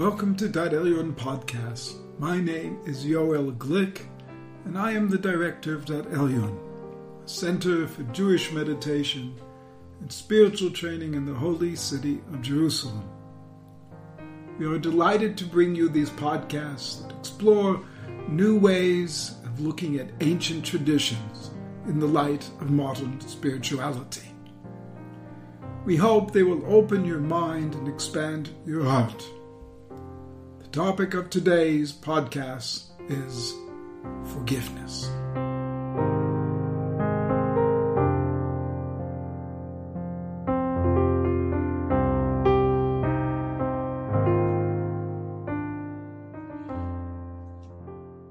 Welcome to Daat Elyon Podcast. My name is Yoel Glick, and I am the director of Daat Elyon, a center for Jewish meditation and spiritual training in the holy city of Jerusalem. We are delighted to bring you these podcasts that explore new ways of looking at ancient traditions in the light of modern spirituality. We hope they will open your mind and expand your heart topic of today's podcast is forgiveness.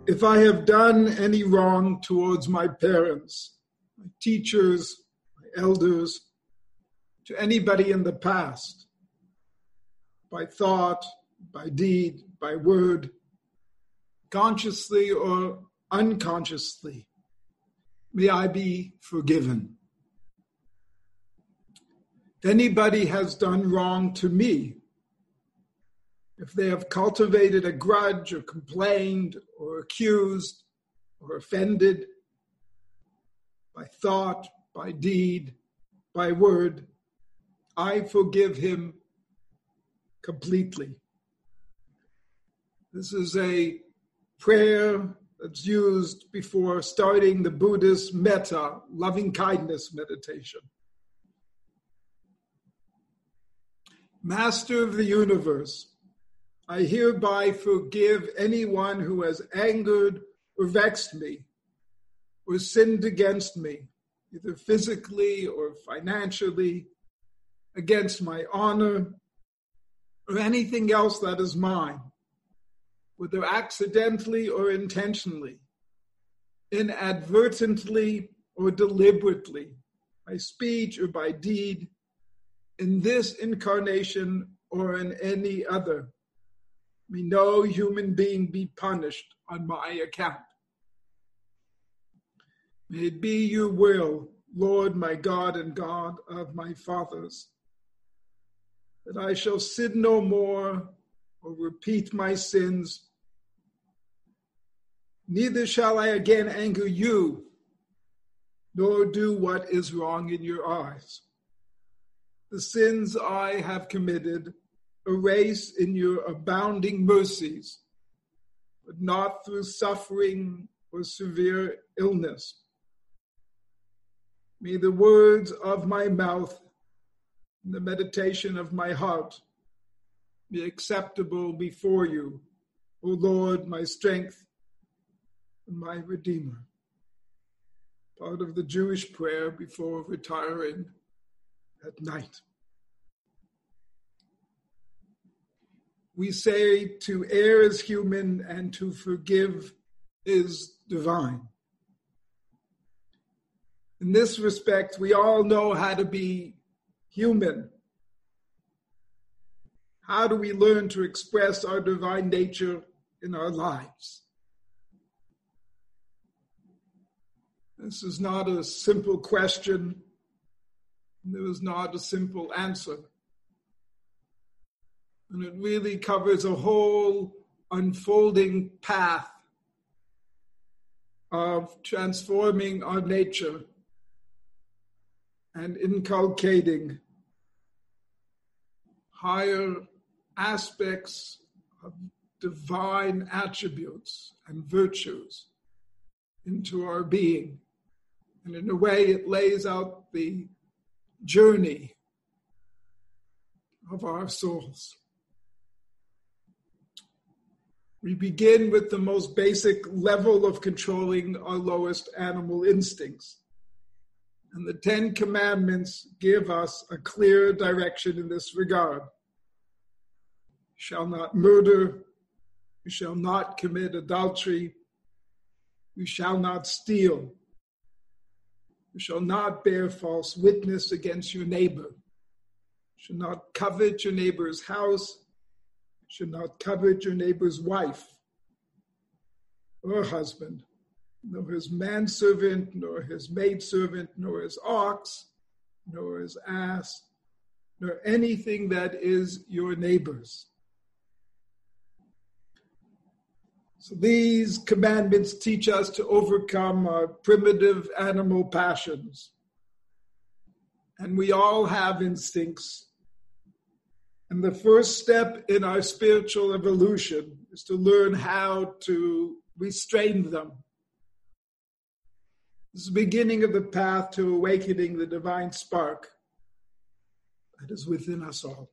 If I have done any wrong towards my parents, my teachers, my elders, to anybody in the past, by thought, by deed, by word, consciously or unconsciously. May I be forgiven. If anybody has done wrong to me, if they have cultivated a grudge or complained or accused or offended by thought, by deed, by word, I forgive him completely. This is a prayer that's used before starting the Buddhist metta, loving kindness meditation. Master of the universe, I hereby forgive anyone who has angered or vexed me or sinned against me, either physically or financially, against my honor or anything else that is mine whether accidentally or intentionally, inadvertently or deliberately, by speech or by deed, in this incarnation or in any other. May no human being be punished on my account. May it be your will, Lord, my God and God of my fathers, that I shall sin no more or repeat my sins Neither shall I again anger you, nor do what is wrong in your eyes. The sins I have committed, erase in your abounding mercies, but not through suffering or severe illness. May the words of my mouth and the meditation of my heart be acceptable before you, O Lord, my strength my Redeemer. Part of the Jewish prayer before retiring at night. We say to err is human and to forgive is divine. In this respect, we all know how to be human. How do we learn to express our divine nature in our lives? This is not a simple question. There is not a simple answer. And it really covers a whole unfolding path of transforming our nature and inculcating higher aspects of divine attributes and virtues into our being. And in a way, it lays out the journey of our souls. We begin with the most basic level of controlling our lowest animal instincts. And the Ten Commandments give us a clear direction in this regard. You shall not murder, you shall not commit adultery, you shall not steal, you shall not bear false witness against your neighbor. You shall not covet your neighbor's house. You shall not covet your neighbor's wife or husband, nor his manservant, nor his maidservant, nor his ox, nor his ass, nor anything that is your neighbor's. So these commandments teach us to overcome our primitive animal passions. And we all have instincts. And the first step in our spiritual evolution is to learn how to restrain them. This is the beginning of the path to awakening the divine spark that is within us all.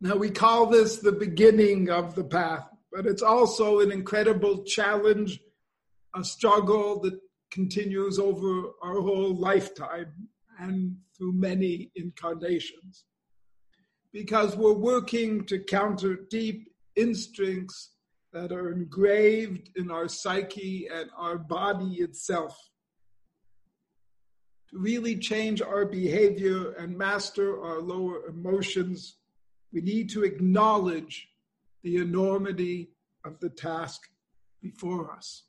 Now, we call this the beginning of the path, but it's also an incredible challenge, a struggle that continues over our whole lifetime and through many incarnations. Because we're working to counter deep instincts that are engraved in our psyche and our body itself to really change our behavior and master our lower emotions, we need to acknowledge the enormity of the task before us.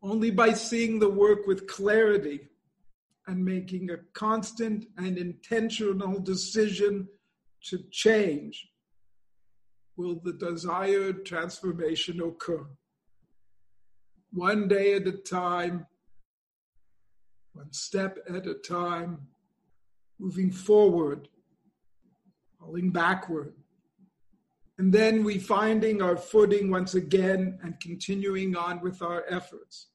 Only by seeing the work with clarity and making a constant and intentional decision to change will the desired transformation occur. One day at a time, one step at a time, moving forward, falling backward. And then we finding our footing once again and continuing on with our efforts.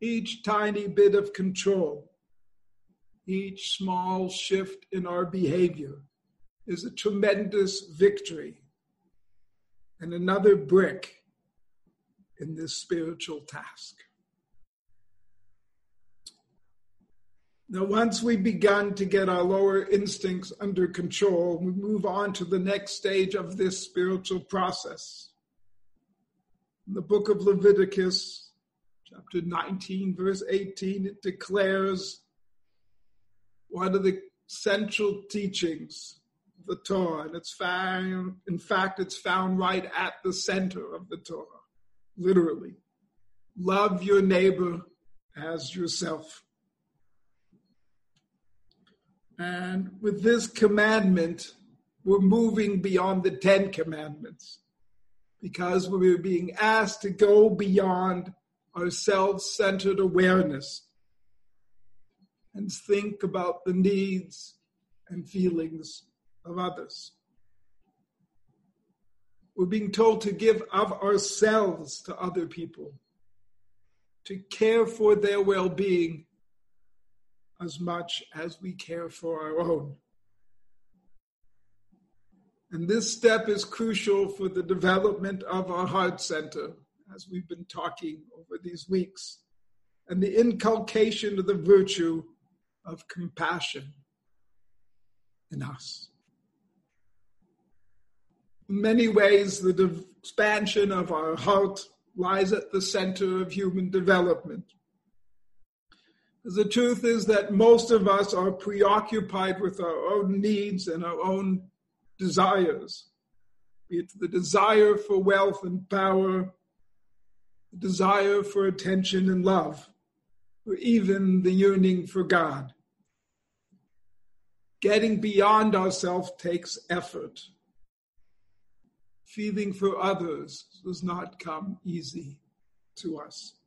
Each tiny bit of control, each small shift in our behavior is a tremendous victory and another brick in this spiritual task. Now, once we've begun to get our lower instincts under control, we move on to the next stage of this spiritual process. In the book of Leviticus, chapter 19, verse 18, it declares one of the central teachings of the Torah, and it's found, in fact, it's found right at the center of the Torah, literally. Love your neighbor as yourself. And with this commandment, we're moving beyond the Ten Commandments because we're being asked to go beyond our self centered awareness and think about the needs and feelings of others. We're being told to give of ourselves to other people, to care for their well being as much as we care for our own. And this step is crucial for the development of our heart center, as we've been talking over these weeks, and the inculcation of the virtue of compassion in us. In many ways, the expansion of our heart lies at the center of human development. The truth is that most of us are preoccupied with our own needs and our own desires, be it the desire for wealth and power, the desire for attention and love, or even the yearning for God. Getting beyond ourselves takes effort. Feeling for others does not come easy to us.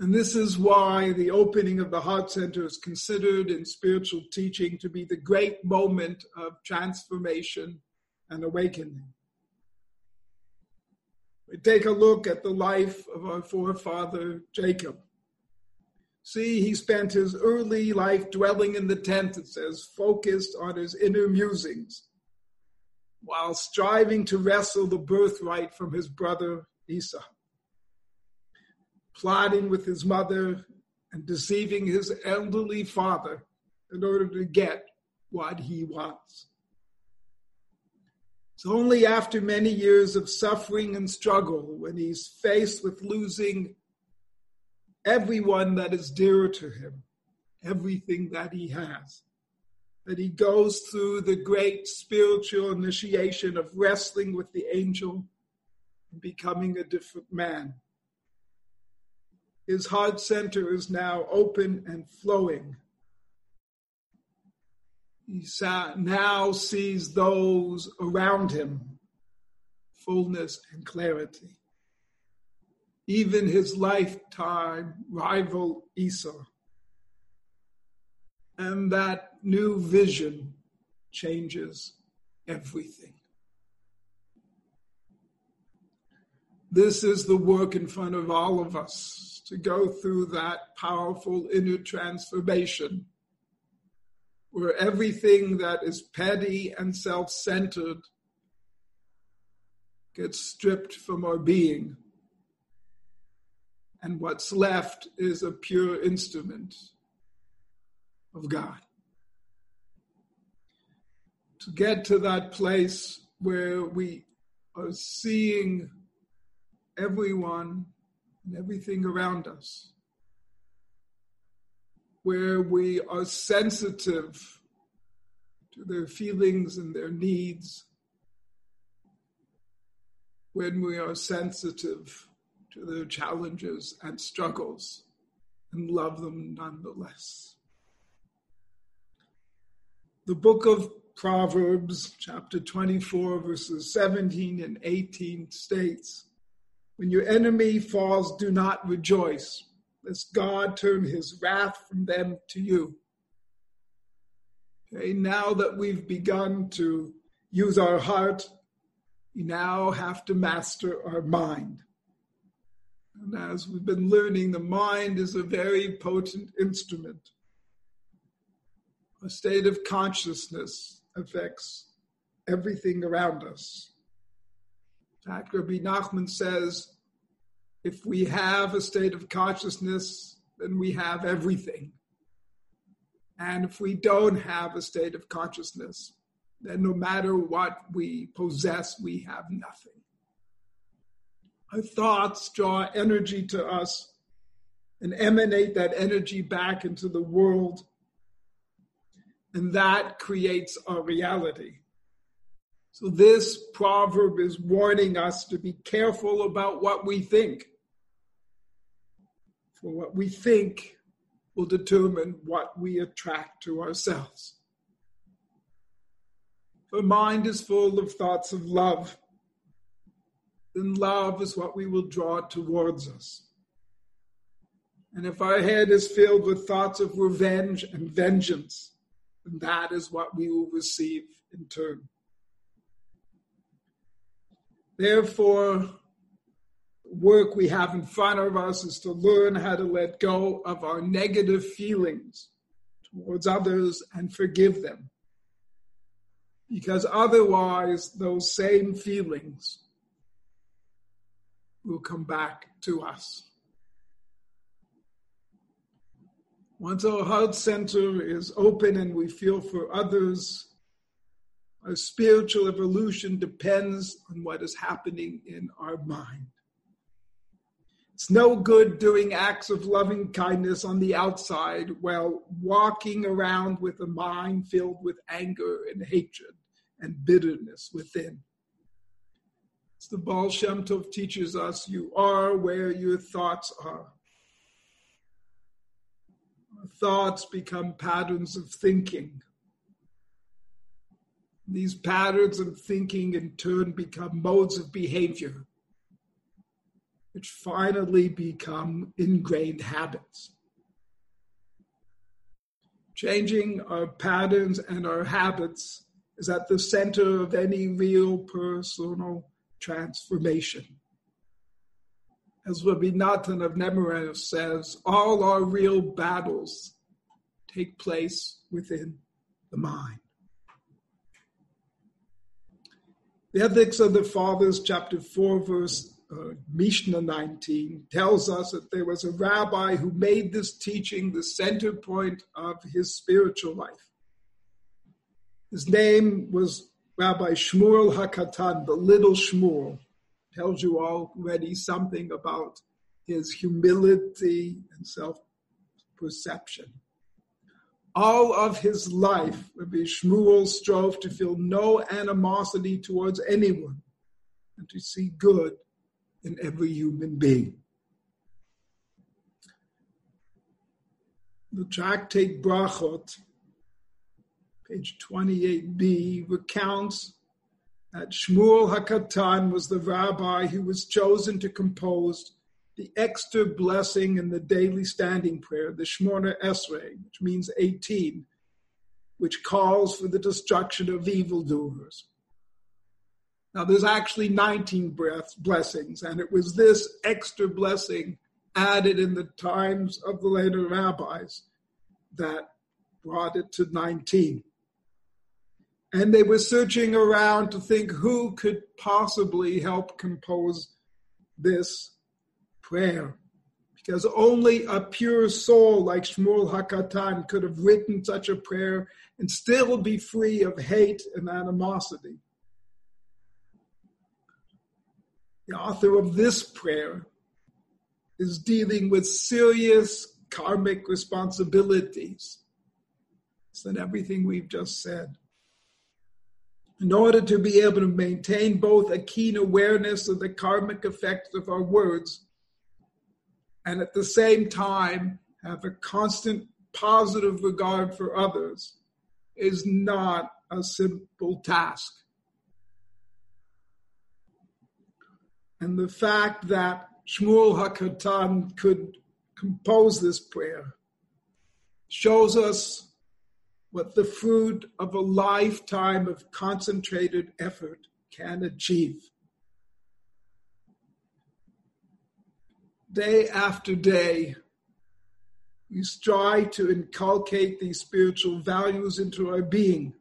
And this is why the opening of the Heart Center is considered in spiritual teaching to be the great moment of transformation and awakening. We take a look at the life of our forefather Jacob. See, he spent his early life dwelling in the tent, it says, focused on his inner musings, while striving to wrestle the birthright from his brother Esau plotting with his mother and deceiving his elderly father in order to get what he wants. It's only after many years of suffering and struggle, when he's faced with losing everyone that is dear to him, everything that he has, that he goes through the great spiritual initiation of wrestling with the angel and becoming a different man. His heart center is now open and flowing. He now sees those around him, fullness and clarity. Even his lifetime rival Esau. And that new vision changes everything. This is the work in front of all of us to go through that powerful inner transformation where everything that is petty and self centered gets stripped from our being. And what's left is a pure instrument of God. To get to that place where we are seeing everyone and everything around us, where we are sensitive to their feelings and their needs, when we are sensitive to their challenges and struggles and love them nonetheless. The book of Proverbs, chapter 24, verses 17 and 18 states when your enemy falls, do not rejoice, lest God turn his wrath from them to you. Okay, now that we've begun to use our heart, we now have to master our mind. And as we've been learning, the mind is a very potent instrument. A state of consciousness affects everything around us fact, Rabbi Nachman says if we have a state of consciousness, then we have everything. And if we don't have a state of consciousness, then no matter what we possess, we have nothing. Our thoughts draw energy to us and emanate that energy back into the world. And that creates our reality. So this proverb is warning us to be careful about what we think. For what we think will determine what we attract to ourselves. If the mind is full of thoughts of love. Then love is what we will draw towards us. And if our head is filled with thoughts of revenge and vengeance, then that is what we will receive in turn. Therefore, work we have in front of us is to learn how to let go of our negative feelings towards others and forgive them. Because otherwise, those same feelings will come back to us. Once our heart center is open and we feel for others, our spiritual evolution depends on what is happening in our mind. It's no good doing acts of loving kindness on the outside while walking around with a mind filled with anger and hatred and bitterness within. As the Baal Shem Tov teaches us, you are where your thoughts are. Thoughts become patterns of thinking these patterns of thinking in turn become modes of behavior, which finally become ingrained habits. Changing our patterns and our habits is at the center of any real personal transformation. As Rabbi Natan of Nemirov says, all our real battles take place within the mind. The Ethics of the Fathers, chapter 4, verse uh, Mishnah 19, tells us that there was a rabbi who made this teaching the center point of his spiritual life. His name was Rabbi Shmuel Hakatan, the little Shmuel. Tells you already something about his humility and self perception all of his life, Rabbi Shmuel strove to feel no animosity towards anyone and to see good in every human being. The tractate Brachot, page 28b, recounts that Shmuel HaKatan was the rabbi who was chosen to compose the extra blessing in the daily standing prayer, the Shmona Esrei, which means 18, which calls for the destruction of evildoers. Now, there's actually 19 breath, blessings, and it was this extra blessing added in the times of the later rabbis that brought it to 19. And they were searching around to think who could possibly help compose this prayer. Because only a pure soul like Shmuel Hakatan could have written such a prayer and still be free of hate and animosity. the author of this prayer is dealing with serious karmic responsibilities. Than everything we've just said. In order to be able to maintain both a keen awareness of the karmic effects of our words and at the same time have a constant positive regard for others is not a simple task. And the fact that Shmuel HaKatan could compose this prayer shows us what the fruit of a lifetime of concentrated effort can achieve. Day after day, we strive to inculcate these spiritual values into our being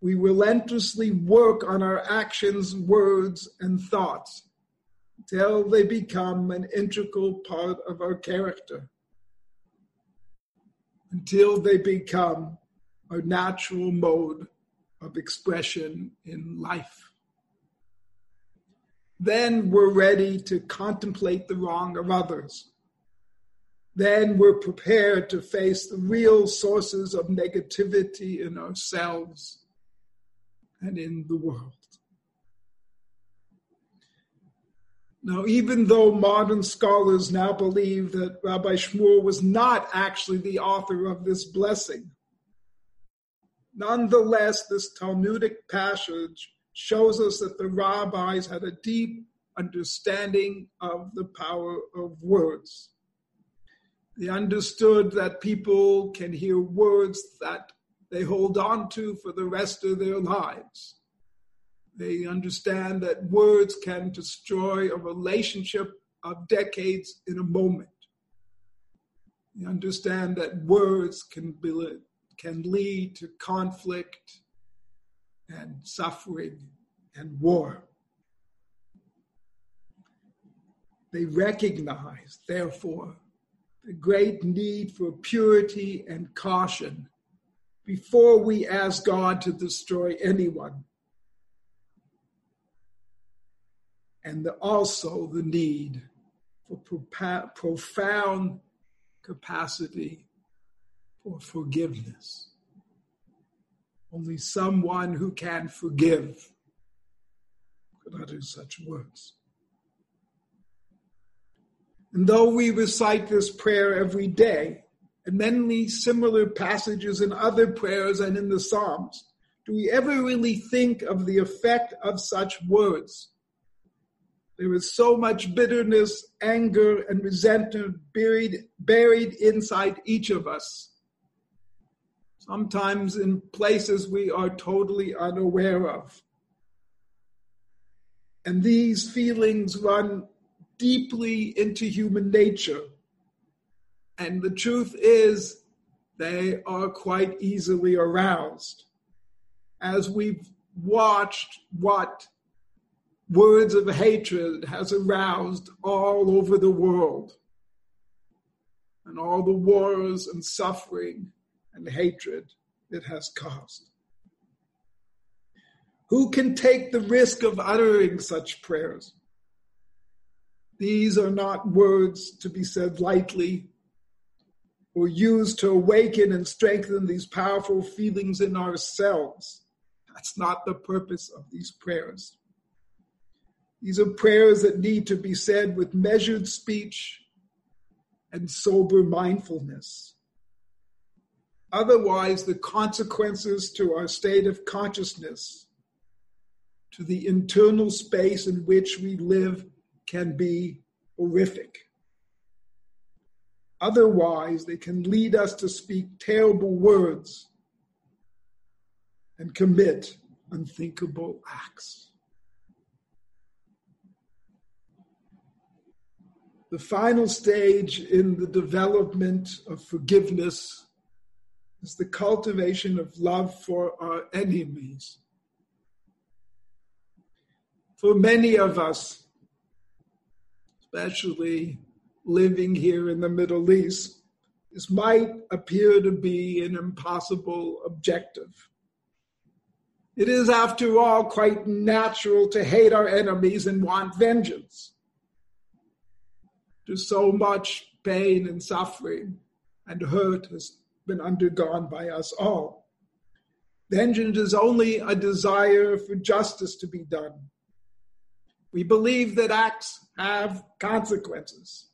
we relentlessly work on our actions, words, and thoughts till they become an integral part of our character, until they become our natural mode of expression in life. Then we're ready to contemplate the wrong of others. Then we're prepared to face the real sources of negativity in ourselves and in the world. Now, even though modern scholars now believe that Rabbi Shmuel was not actually the author of this blessing, nonetheless, this Talmudic passage shows us that the rabbis had a deep understanding of the power of words. They understood that people can hear words that they hold on to for the rest of their lives. They understand that words can destroy a relationship of decades in a moment. They understand that words can, be, can lead to conflict and suffering and war. They recognize, therefore, the great need for purity and caution before we ask God to destroy anyone. And the, also the need for propa- profound capacity for forgiveness. Only someone who can forgive could utter such words. And though we recite this prayer every day, and many similar passages in other prayers and in the Psalms. Do we ever really think of the effect of such words? There is so much bitterness, anger, and resentment buried, buried inside each of us. Sometimes in places we are totally unaware of. And these feelings run deeply into human nature and the truth is, they are quite easily aroused. As we've watched what words of hatred has aroused all over the world, and all the wars and suffering and hatred it has caused. Who can take the risk of uttering such prayers? These are not words to be said lightly or used to awaken and strengthen these powerful feelings in ourselves. That's not the purpose of these prayers. These are prayers that need to be said with measured speech and sober mindfulness. Otherwise, the consequences to our state of consciousness, to the internal space in which we live, can be horrific. Otherwise, they can lead us to speak terrible words and commit unthinkable acts. The final stage in the development of forgiveness is the cultivation of love for our enemies. For many of us, especially living here in the Middle East, this might appear to be an impossible objective. It is, after all, quite natural to hate our enemies and want vengeance. There's so much pain and suffering and hurt has been undergone by us all. Vengeance is only a desire for justice to be done. We believe that acts have consequences.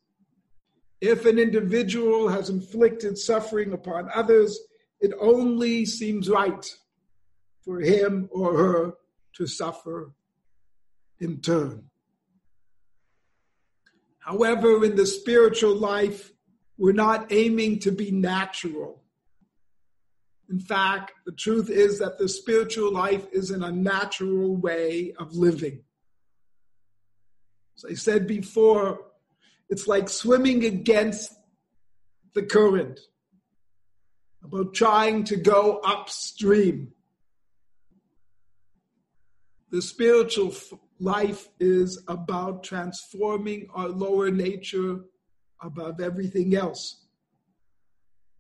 If an individual has inflicted suffering upon others, it only seems right for him or her to suffer in turn. However, in the spiritual life, we're not aiming to be natural. In fact, the truth is that the spiritual life is an unnatural way of living. As I said before, it's like swimming against the current, about trying to go upstream. The spiritual life is about transforming our lower nature above everything else.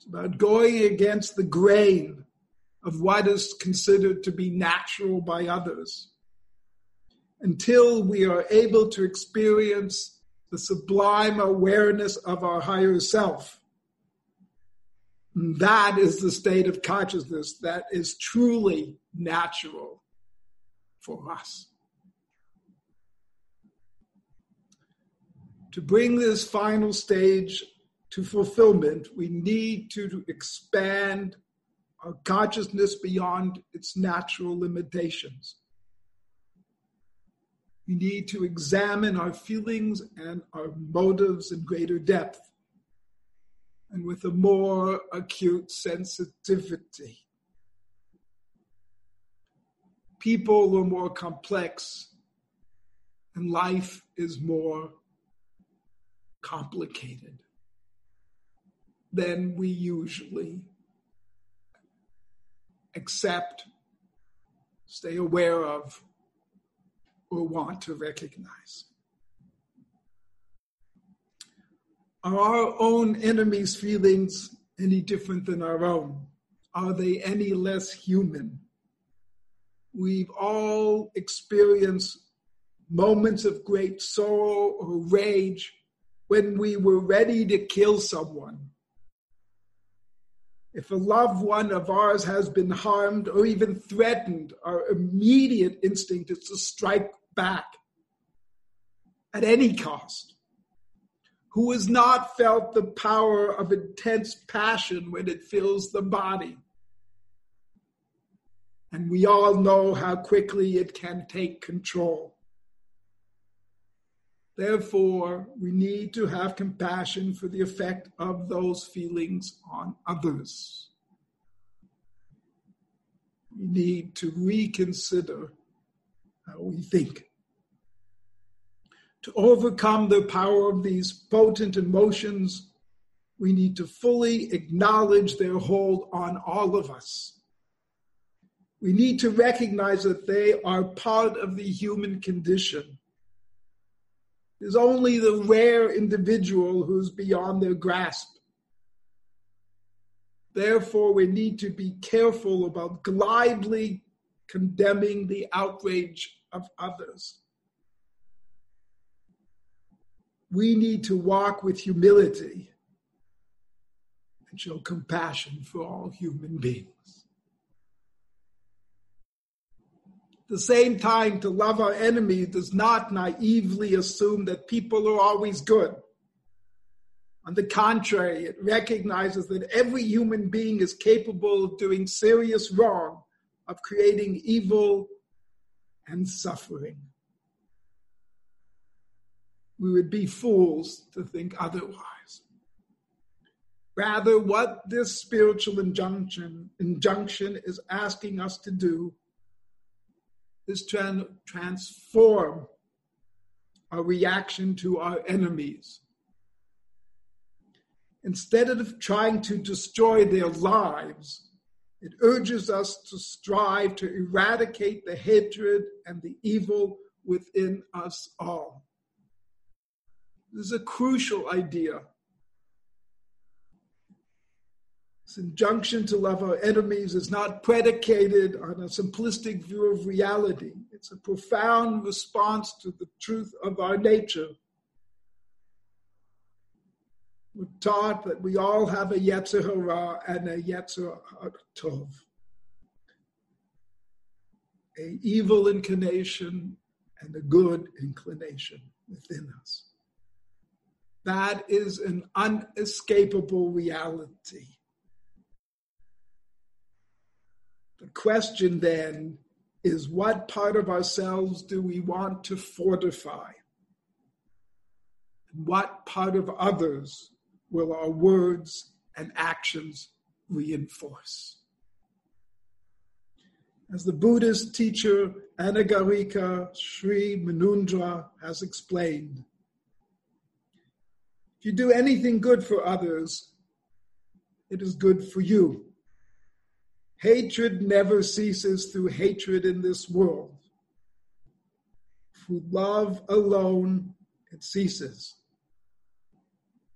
It's about going against the grain of what is considered to be natural by others until we are able to experience the sublime awareness of our higher self. That is the state of consciousness that is truly natural for us. To bring this final stage to fulfillment, we need to expand our consciousness beyond its natural limitations. We need to examine our feelings and our motives in greater depth and with a more acute sensitivity. People are more complex and life is more complicated than we usually accept, stay aware of, or want to recognize. Are our own enemies' feelings any different than our own? Are they any less human? We've all experienced moments of great sorrow or rage when we were ready to kill someone if a loved one of ours has been harmed or even threatened, our immediate instinct is to strike back at any cost. Who has not felt the power of intense passion when it fills the body? And we all know how quickly it can take control. Therefore, we need to have compassion for the effect of those feelings on others. We need to reconsider how we think. To overcome the power of these potent emotions, we need to fully acknowledge their hold on all of us. We need to recognize that they are part of the human condition is only the rare individual who's beyond their grasp. Therefore, we need to be careful about glibly condemning the outrage of others. We need to walk with humility and show compassion for all human beings. The same time, to love our enemy does not naively assume that people are always good. On the contrary, it recognizes that every human being is capable of doing serious wrong, of creating evil and suffering. We would be fools to think otherwise. Rather, what this spiritual injunction, injunction is asking us to do is to transform our reaction to our enemies. Instead of trying to destroy their lives, it urges us to strive to eradicate the hatred and the evil within us all. This is a crucial idea This injunction to love our enemies is not predicated on a simplistic view of reality. It's a profound response to the truth of our nature. We're taught that we all have a Yetzer Hara and a Yetzer Tov, a evil inclination and a good inclination within us. That is an unescapable reality. The question then is what part of ourselves do we want to fortify? What part of others will our words and actions reinforce? As the Buddhist teacher Anagarika Sri Munindra has explained, if you do anything good for others, it is good for you. Hatred never ceases through hatred in this world. Through love alone, it ceases.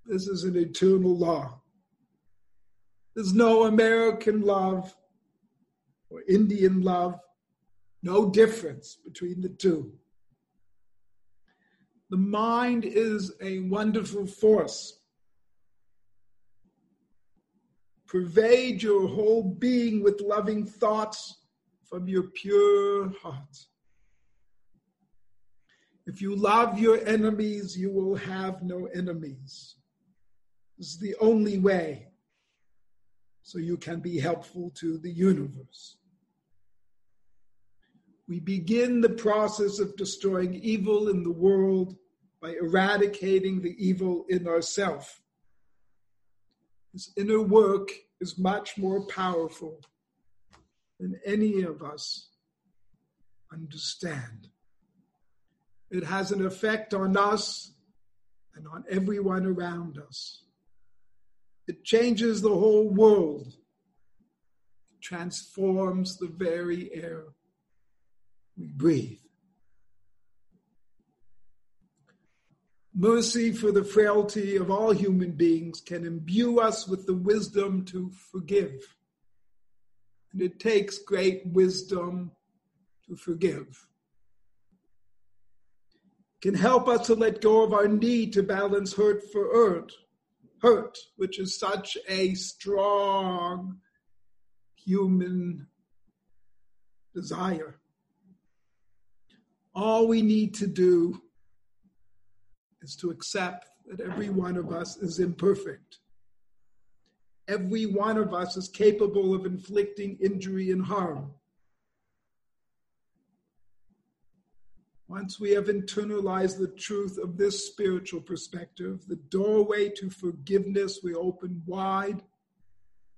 This is an eternal law. There's no American love or Indian love, no difference between the two. The mind is a wonderful force. Pervade your whole being with loving thoughts from your pure heart. If you love your enemies, you will have no enemies. This is the only way so you can be helpful to the universe. We begin the process of destroying evil in the world by eradicating the evil in ourselves. His inner work is much more powerful than any of us understand. It has an effect on us and on everyone around us. It changes the whole world, it transforms the very air we breathe. Mercy for the frailty of all human beings can imbue us with the wisdom to forgive. And it takes great wisdom to forgive. It can help us to let go of our need to balance hurt for hurt, hurt, which is such a strong human desire. All we need to do is to accept that every one of us is imperfect. Every one of us is capable of inflicting injury and harm. Once we have internalized the truth of this spiritual perspective, the doorway to forgiveness will open wide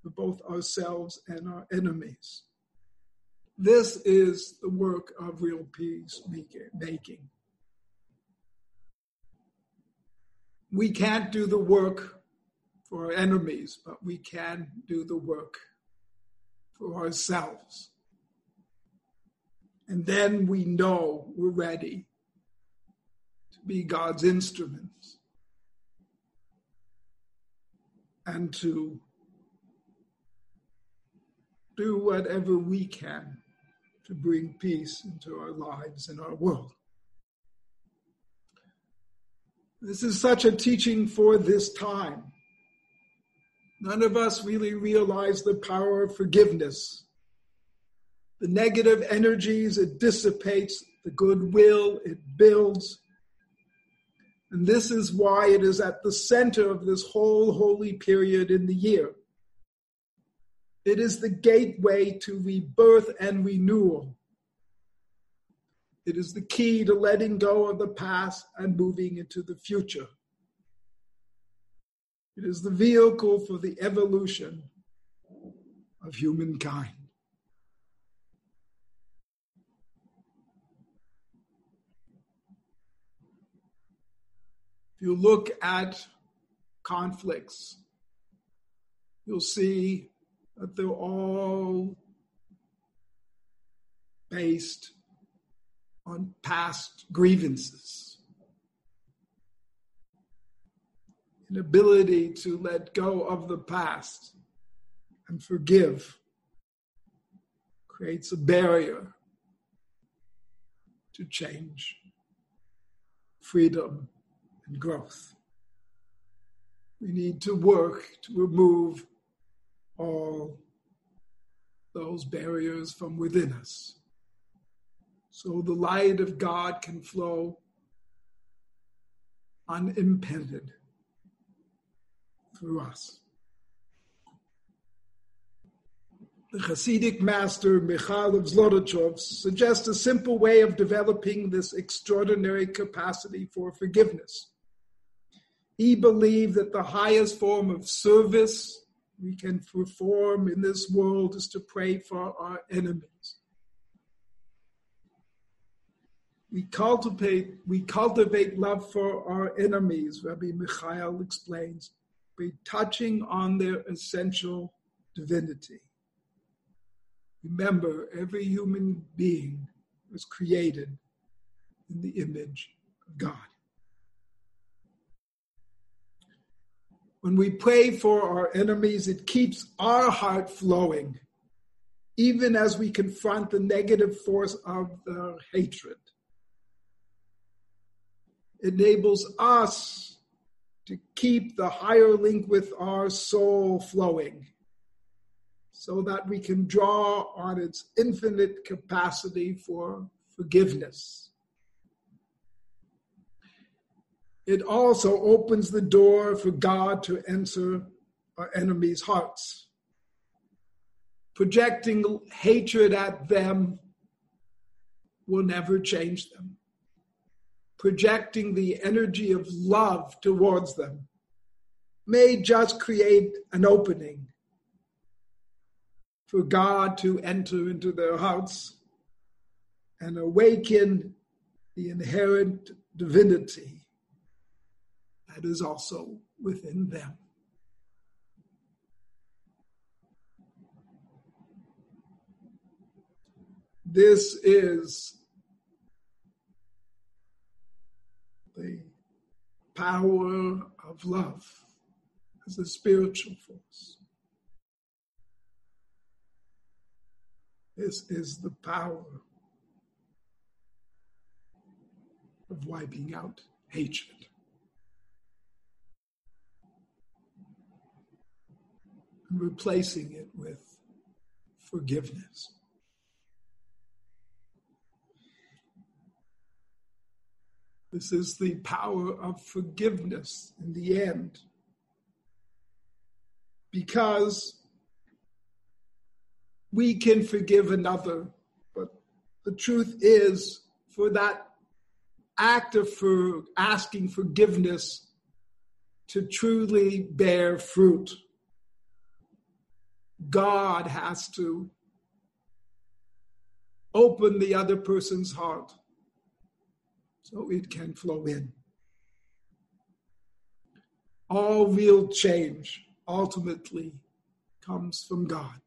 for both ourselves and our enemies. This is the work of real peace making. We can't do the work for our enemies, but we can do the work for ourselves. And then we know we're ready to be God's instruments and to do whatever we can to bring peace into our lives and our world. This is such a teaching for this time. None of us really realize the power of forgiveness. The negative energies it dissipates, the goodwill it builds. And this is why it is at the center of this whole holy period in the year. It is the gateway to rebirth and renewal. It is the key to letting go of the past and moving into the future. It is the vehicle for the evolution of humankind. If you look at conflicts, you'll see that they're all based on past grievances. Inability to let go of the past and forgive creates a barrier to change, freedom, and growth. We need to work to remove all those barriers from within us so the light of God can flow unimpeded through us. The Hasidic master Michal of suggests a simple way of developing this extraordinary capacity for forgiveness. He believed that the highest form of service we can perform in this world is to pray for our enemies. We cultivate, we cultivate love for our enemies, Rabbi Michael explains, by touching on their essential divinity. Remember, every human being was created in the image of God. When we pray for our enemies, it keeps our heart flowing, even as we confront the negative force of their hatred. Enables us to keep the higher link with our soul flowing so that we can draw on its infinite capacity for forgiveness. it also opens the door for God to enter our enemies' hearts. Projecting hatred at them will never change them. Projecting the energy of love towards them may just create an opening for God to enter into their hearts and awaken the inherent divinity that is also within them. This is the power of love as a spiritual force. This is the power of wiping out hatred. and replacing it with forgiveness. This is the power of forgiveness in the end. Because we can forgive another, but the truth is, for that act of for asking forgiveness to truly bear fruit, God has to open the other person's heart so it can flow in. All real change ultimately comes from God.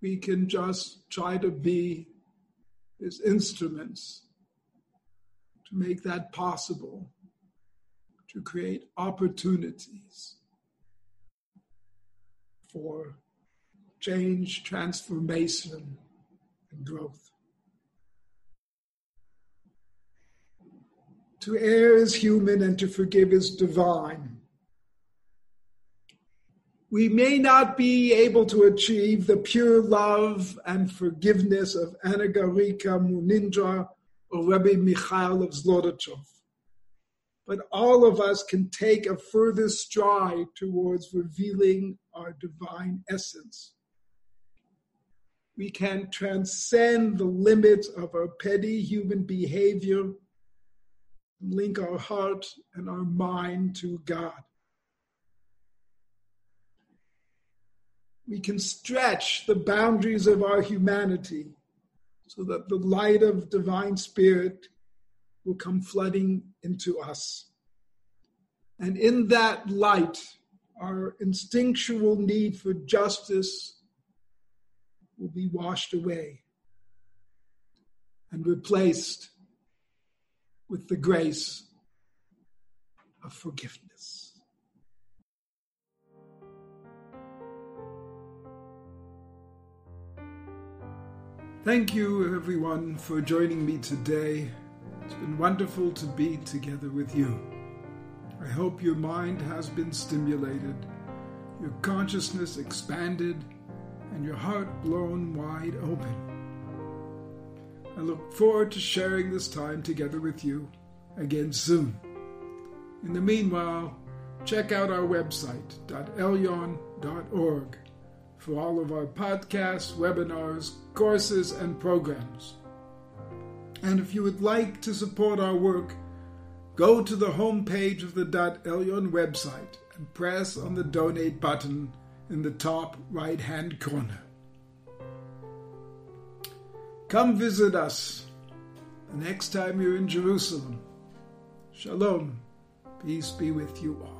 We can just try to be his instruments to make that possible, to create opportunities for change, transformation, and growth. To err is human and to forgive is divine. We may not be able to achieve the pure love and forgiveness of Anagarika Munindra or Rabbi Michael of Zlotachov. But all of us can take a further stride towards revealing our divine essence. We can transcend the limits of our petty human behavior, link our heart and our mind to God. we can stretch the boundaries of our humanity so that the light of divine spirit will come flooding into us. And in that light, our instinctual need for justice will be washed away and replaced with the grace of forgiveness. Thank you, everyone, for joining me today. It's been wonderful to be together with you. I hope your mind has been stimulated, your consciousness expanded, and your heart blown wide open. I look forward to sharing this time together with you again soon. In the meanwhile, check out our website, elyon.org for all of our podcasts, webinars, courses, and programs. And if you would like to support our work, go to the homepage of the Elyon website and press on the donate button in the top right hand corner. Come visit us the next time you're in Jerusalem. Shalom. Peace be with you all.